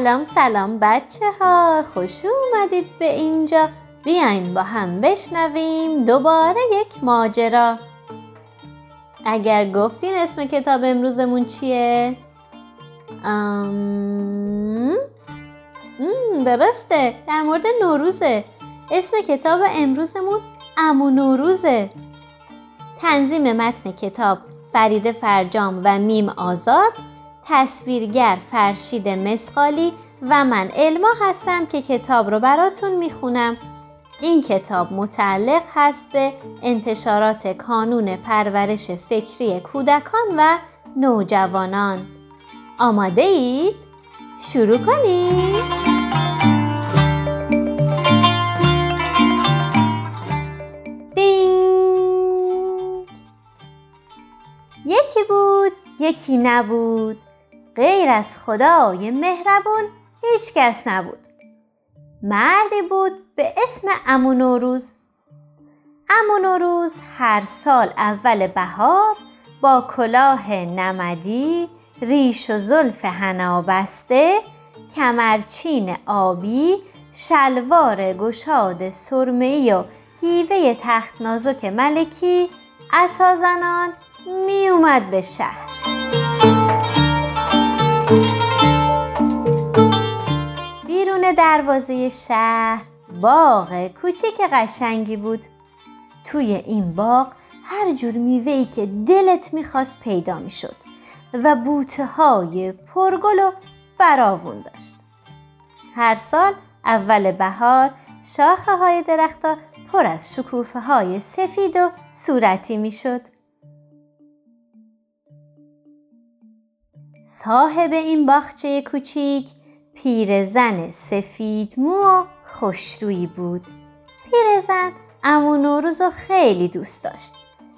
سلام سلام بچه ها خوش اومدید به اینجا. بیاین با هم بشنویم دوباره یک ماجرا. اگر گفتین اسم کتاب امروزمون چیه؟ ام... درسته. در مورد نوروزه. اسم کتاب امروزمون امو نوروزه تنظیم متن کتاب فرید فرجام و میم آزاد. تصویرگر فرشید مسقالی و من علما هستم که کتاب رو براتون می‌خونم این کتاب متعلق هست به انتشارات کانون پرورش فکری کودکان و نوجوانان آماده اید؟ شروع کنید؟ یکی بود یکی نبود غیر از خدای مهربون هیچ کس نبود. مردی بود به اسم امو نوروز امو نوروز هر سال اول بهار با کلاه نمدی ریش و زلف بسته کمرچین آبی شلوار گشاد سرمه‌ای و گیوه تخت نازک ملکی اسازنان می اومد به شهر. دروازه شهر باغ کوچیک قشنگی بود توی این باغ هر جور میوهی که دلت می‌خواست پیدا می‌شد و بوته های پرگل و فراوون داشت هر سال اول بهار شاخه های درختها پر از شکوفه های سفید و صورتی می‌شد. صاحب این باغچه کوچیک پیرزن سفید مو و خوشرویی بود. پیرزن امو نوروز رو خیلی دوست داشت.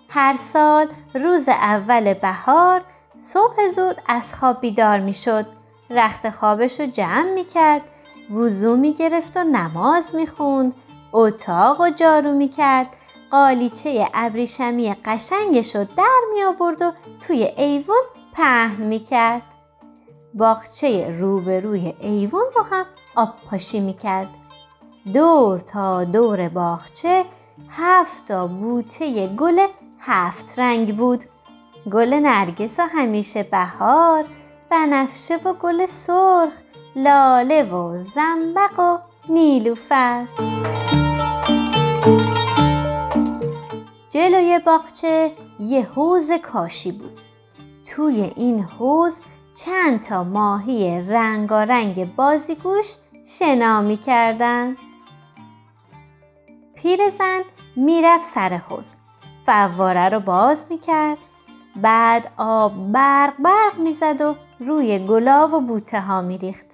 هر سال روز اول بهار صبح زود از خواب بیدار می شد. رخت خوابش رو جمع می کرد. وضو می گرفت و نماز می خوند. اتاق و جارو می کرد. قالیچه ابریشمی قشنگش رو در می آورد و توی ایوون پهن می کرد. باغچه روبروی ایوون رو هم آب پاشی می کرد. دور تا دور باغچه هفت تا بوته گل هفت رنگ بود. گل نرگس و همیشه بهار، بنفشه و گل سرخ، لاله و زنبق و نیلوفر. جلوی باغچه یه حوز کاشی بود. توی این حوز چند تا ماهی رنگارنگ بازیگوش شنا می کردن. پیرزن می‌رفت سر حوز فواره رو باز می کرد بعد آب برق برق می‌زد و روی گلاب و بوته ها میریخت.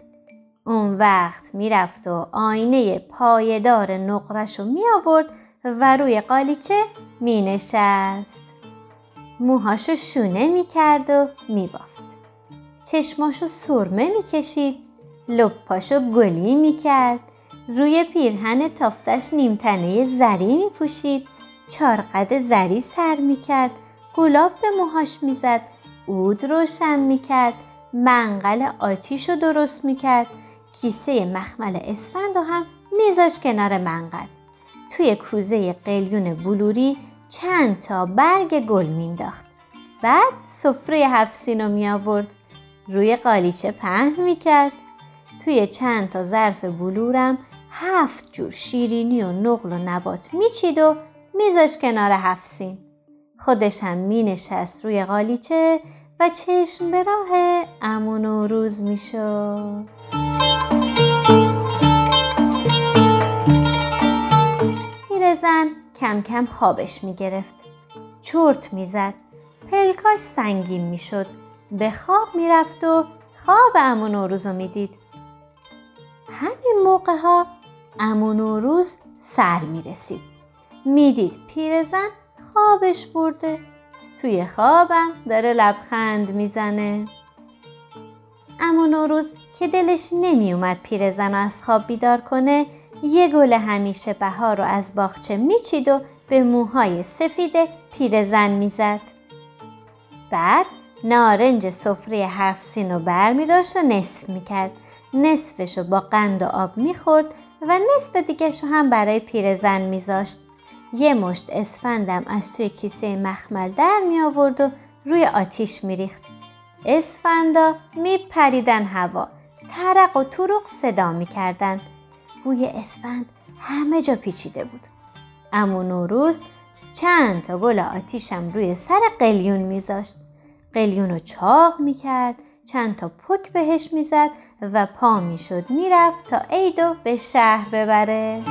اون وقت می‌رفت و آینه پایدار نقرش رو می آورد و روی قالیچه می نشست. موهاشو شونه می کرد و می بافت. چشماشو سرمه می کشید. لپاشو گلی می کرد. روی پیرهن تافتش نیمتنه زری می پوشید. چارقد زری سر می کرد. گلاب به موهاش می زد. اود روشن می کرد. منقل آتیش درست می کرد. کیسه مخمل اسفند و هم میذاش کنار منقل. توی کوزه قلیون بلوری چند تا برگ گل مینداخت. بعد سفره هفسین رو می آورد. روی قالیچه پهن می کرد. توی چند تا ظرف بلورم هفت جور شیرینی و نقل و نبات میچید و میذاش کنار هفسین. خودش هم می نشست روی قالیچه و چشم به راه امون و روز می شد. پیرزن کم کم خوابش می گرفت. چرت می زد. پلکاش سنگین می شد. به خواب می رفت و خواب امون و روز رو می دید. همین موقع ها امون و روز سر می رسید. می دید پیرزن خوابش برده. توی خوابم داره لبخند می‌زنه. اما نوروز که دلش نمی اومد پیرزن از خواب بیدار کنه یه گل همیشه بهار رو از باغچه میچید و به موهای سفید پیرزن می‌زد. بعد نارنج سفره هفت سین رو بر می داشت و نصف می کرد نصفشو با قند و آب می‌خورد و نصف دیگهشو هم برای پیرزن میذاشت. یه مشت اسفندم از توی کیسه مخمل در می آورد و روی آتیش میریخت. اسفندا میپریدن هوا. ترق و طرق صدا می‌کردن. بوی اسفند همه جا پیچیده بود. امو نوروز چند تا گل آتیشم روی سر قلیون میذاشت. قلیون رو چاق می‌کرد چند تا پک بهش می‌زد و پا می‌شد می‌رفت تا عیدو به شهر ببره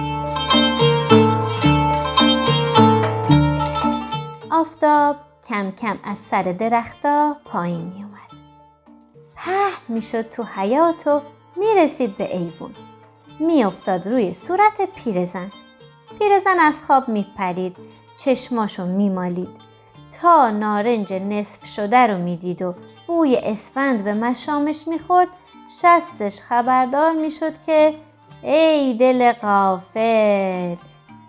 آفتاب کم کم از سر درختا پایین می اومد. پهن می شد تو حیات و می رسید به ایوون. می افتاد روی صورت پیرزن. پیرزن از خواب می پرید. چشماشو می مالید. تا نارنج نصف شده رو می دید و بوی اسفند به مشامش می خورد. شستش خبردار می شد که ای دل قافل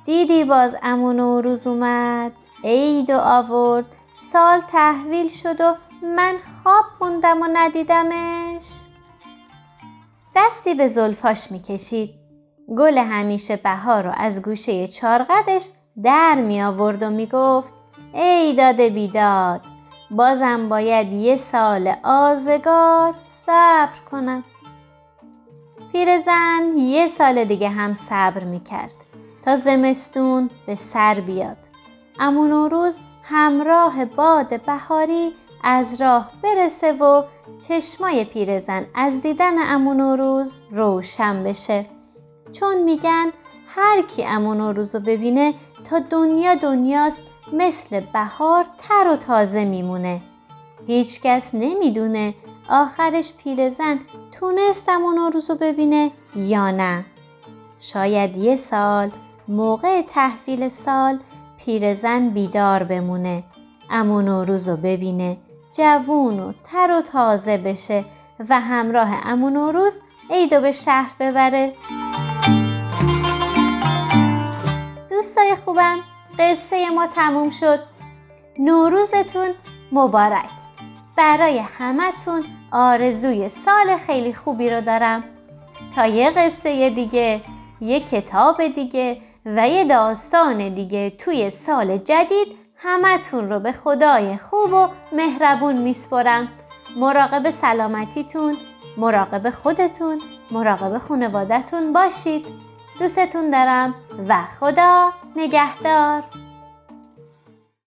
دیدی باز امون و روز اومد عید و آورد سال تحویل شد و من خواب موندم و ندیدمش دستی به زلفاش می‌کشید گل همیشه بهار رو از گوشه چارقدش در می آورد و می گفت ای داده بیداد بازم باید یه سال آزگار صبر کنم. پیرزن یه سال دیگه هم صبر می کرد تا زمستون به سر بیاد. امون روز همراه باد بهاری از راه برسه و چشمای پیرزن از دیدن امون روز روشن بشه. چون میگن هر کی امون روز رو ببینه تا دنیا دنیاست مثل بهار تر و تازه میمونه. هیچکس نمی‌دونه آخرش پیرزن تونست امون روز رو ببینه یا نه. شاید یه سال موقع تحویل سال پیرزن بیدار بمونه. امو نوروز رو ببینه جوون و تر و تازه بشه و همراه امو نوروز عیدو به شهر ببره. دوستای خوبم قصه ما تموم شد. نوروزتون مبارک. برای همتون آرزوی سال خیلی خوبی رو دارم. تا یه قصه دیگه یه کتاب دیگه و یه داستان دیگه توی سال جدید همتون رو به خدای خوب و مهربون میسپرم. مراقب سلامتیتون مراقب خودتون مراقب خانوادتون باشید. دوستتون دارم و خدا نگهدار.